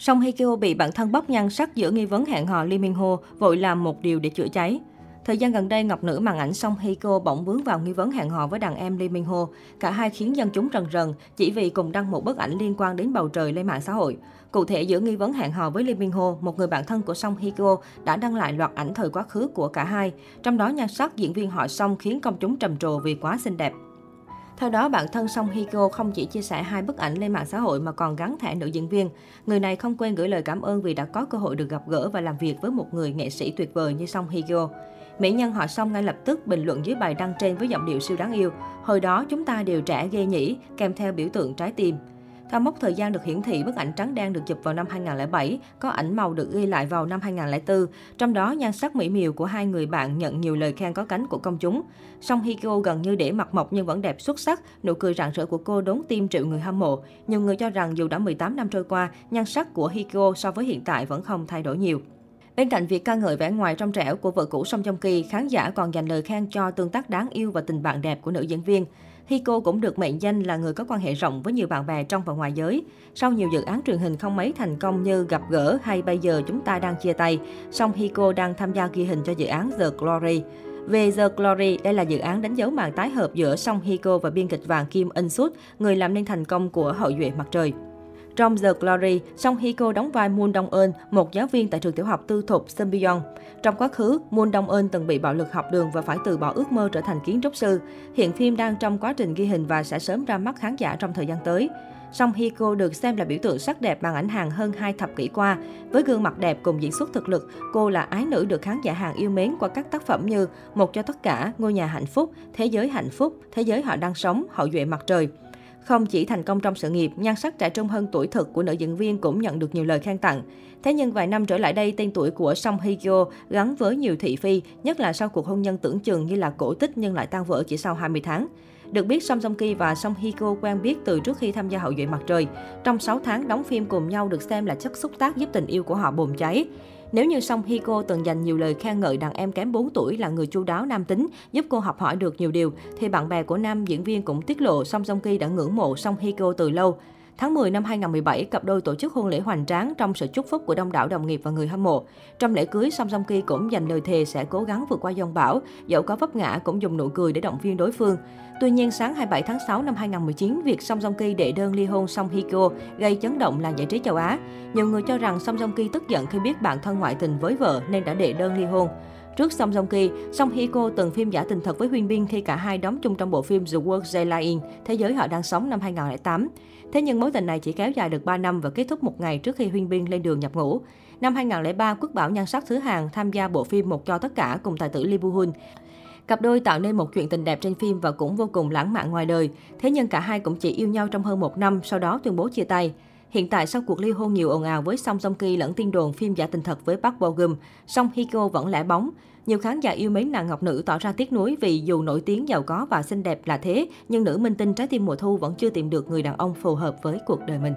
Song Hye Kyo bị bản thân bóc nhan sắc giữa nghi vấn hẹn hò Lee Min Ho, vội làm một điều để chữa cháy. Thời gian gần đây, ngọc nữ màn ảnh Song Hye Kyo bỗng vướng vào nghi vấn hẹn hò với đàn em Lee Min Ho. Cả hai khiến dân chúng rần rần chỉ vì cùng đăng một bức ảnh liên quan đến bầu trời lên mạng xã hội. Cụ thể, giữa nghi vấn hẹn hò với Lee Min Ho, một người bạn thân của Song Hye Kyo đã đăng lại loạt ảnh thời quá khứ của cả hai. Trong đó, nhan sắc diễn viên họ Song khiến công chúng trầm trồ vì quá xinh đẹp. Theo đó, bản thân Song Hye Kyo không chỉ chia sẻ hai bức ảnh lên mạng xã hội mà còn gắn thẻ nữ diễn viên. Người này không quên gửi lời cảm ơn vì đã có cơ hội được gặp gỡ và làm việc với một người nghệ sĩ tuyệt vời như Song Hye Kyo. Mỹ nhân họ Song ngay lập tức bình luận dưới bài đăng trên với giọng điệu siêu đáng yêu. Hồi đó chúng ta đều trẻ ghê nhỉ, kèm theo biểu tượng trái tim. Theo mốc thời gian được hiển thị, bức ảnh trắng đen được chụp vào năm 2007, có ảnh màu được ghi lại vào năm 2004. Trong đó, nhan sắc mỹ miều của hai người bạn nhận nhiều lời khen có cánh của công chúng. Song Hikyo gần như để mặt mộc nhưng vẫn đẹp xuất sắc, nụ cười rạng rỡ của cô đốn tim triệu người hâm mộ. Nhiều người cho rằng dù đã 18 năm trôi qua, nhan sắc của Hikyo so với hiện tại vẫn không thay đổi nhiều. Bên cạnh việc ca ngợi vẻ ngoài trong trẻo của vợ cũ Song Joong Ki, khán giả còn dành lời khen cho tương tác đáng yêu và tình bạn đẹp của nữ diễn viên. Hiko cũng được mệnh danh là người có quan hệ rộng với nhiều bạn bè trong và ngoài giới. Sau nhiều dự án truyền hình không mấy thành công như Gặp gỡ hay Bây giờ chúng ta đang chia tay, song Hiko đang tham gia ghi hình cho dự án The Glory. Về The Glory, đây là dự án đánh dấu màn tái hợp giữa Song Hiko và biên kịch vàng Kim Eun Suk, người làm nên thành công của Hậu duệ mặt trời. Trong The Glory, Song Hye Kyo đóng vai Moon Dong Eun, một giáo viên tại trường tiểu học tư thục Sembyeong. Trong quá khứ, Moon Dong Eun từng bị bạo lực học đường và phải từ bỏ ước mơ trở thành kiến trúc sư. Hiện phim đang trong quá trình ghi hình và sẽ sớm ra mắt khán giả trong thời gian tới. Song Hye Kyo được xem là biểu tượng sắc đẹp màn ảnh hàng hơn hai thập kỷ qua. Với gương mặt đẹp cùng diễn xuất thực lực, cô là ái nữ được khán giả hàng yêu mến qua các tác phẩm như Một cho tất cả, Ngôi nhà hạnh phúc, Thế giới hạnh phúc, Thế giới họ đang sống, Hậu duệ mặt trời. Không chỉ thành công trong sự nghiệp, nhan sắc trẻ trung hơn tuổi thực của nữ diễn viên cũng nhận được nhiều lời khen tặng. Thế nhưng vài năm trở lại đây, tên tuổi của Song Hye Kyo gắn với nhiều thị phi, nhất là sau cuộc hôn nhân tưởng chừng như là cổ tích nhưng lại tan vỡ chỉ sau 20 tháng. Được biết, Song Song Ki và Song Hye Kyo quen biết từ trước khi tham gia Hậu duệ mặt trời. Trong 6 tháng đóng phim cùng nhau được xem là chất xúc tác giúp tình yêu của họ bùng cháy. Nếu như Song Hye Kyo từng dành nhiều lời khen ngợi đàn em kém 4 tuổi là người chu đáo nam tính, giúp cô học hỏi được nhiều điều, thì bạn bè của nam diễn viên cũng tiết lộ Song Song Ki đã ngưỡng mộ Song Hye Kyo từ lâu. Tháng 10 năm 2017, cặp đôi tổ chức hôn lễ hoành tráng trong sự chúc phúc của đông đảo đồng nghiệp và người hâm mộ. Trong lễ cưới, Song Joong Ki cũng dành lời thề sẽ cố gắng vượt qua dòng bão, dẫu có vấp ngã cũng dùng nụ cười để động viên đối phương. Tuy nhiên, sáng 27 tháng 6 năm 2019, việc Song Joong Ki đệ đơn ly hôn Song Hye Kyo gây chấn động làng giải trí châu Á. Nhiều người cho rằng Song Joong Ki tức giận khi biết bạn thân ngoại tình với vợ nên đã đệ đơn ly hôn. Trước Song Joong Ki, Song Hye Kyo từng phim giả tình thật với Huyên Bin khi cả hai đóng chung trong bộ phim The World They Lie In, Thế giới họ đang sống năm 2008. Thế nhưng mối tình này chỉ kéo dài được 3 năm và kết thúc một ngày trước khi Huyên Bin lên đường nhập ngũ. Năm 2003, Quốc bảo nhan sắc thứ hàng tham gia bộ phim Một cho tất cả cùng tài tử Lee Bu Hun. Cặp đôi tạo nên một chuyện tình đẹp trên phim và cũng vô cùng lãng mạn ngoài đời. Thế nhưng cả hai cũng chỉ yêu nhau trong hơn một năm, sau đó tuyên bố chia tay. Hiện tại sau cuộc ly hôn nhiều ồn ào với Song song Ki lẫn tin đồn phim giả tình thật với Park Bo Gum, Song Hye Kyo vẫn lẻ bóng. Nhiều khán giả yêu mến nàng ngọc nữ tỏ ra tiếc nuối vì dù nổi tiếng giàu có và xinh đẹp là thế, nhưng nữ minh tinh trái tim mùa thu vẫn chưa tìm được người đàn ông phù hợp với cuộc đời mình.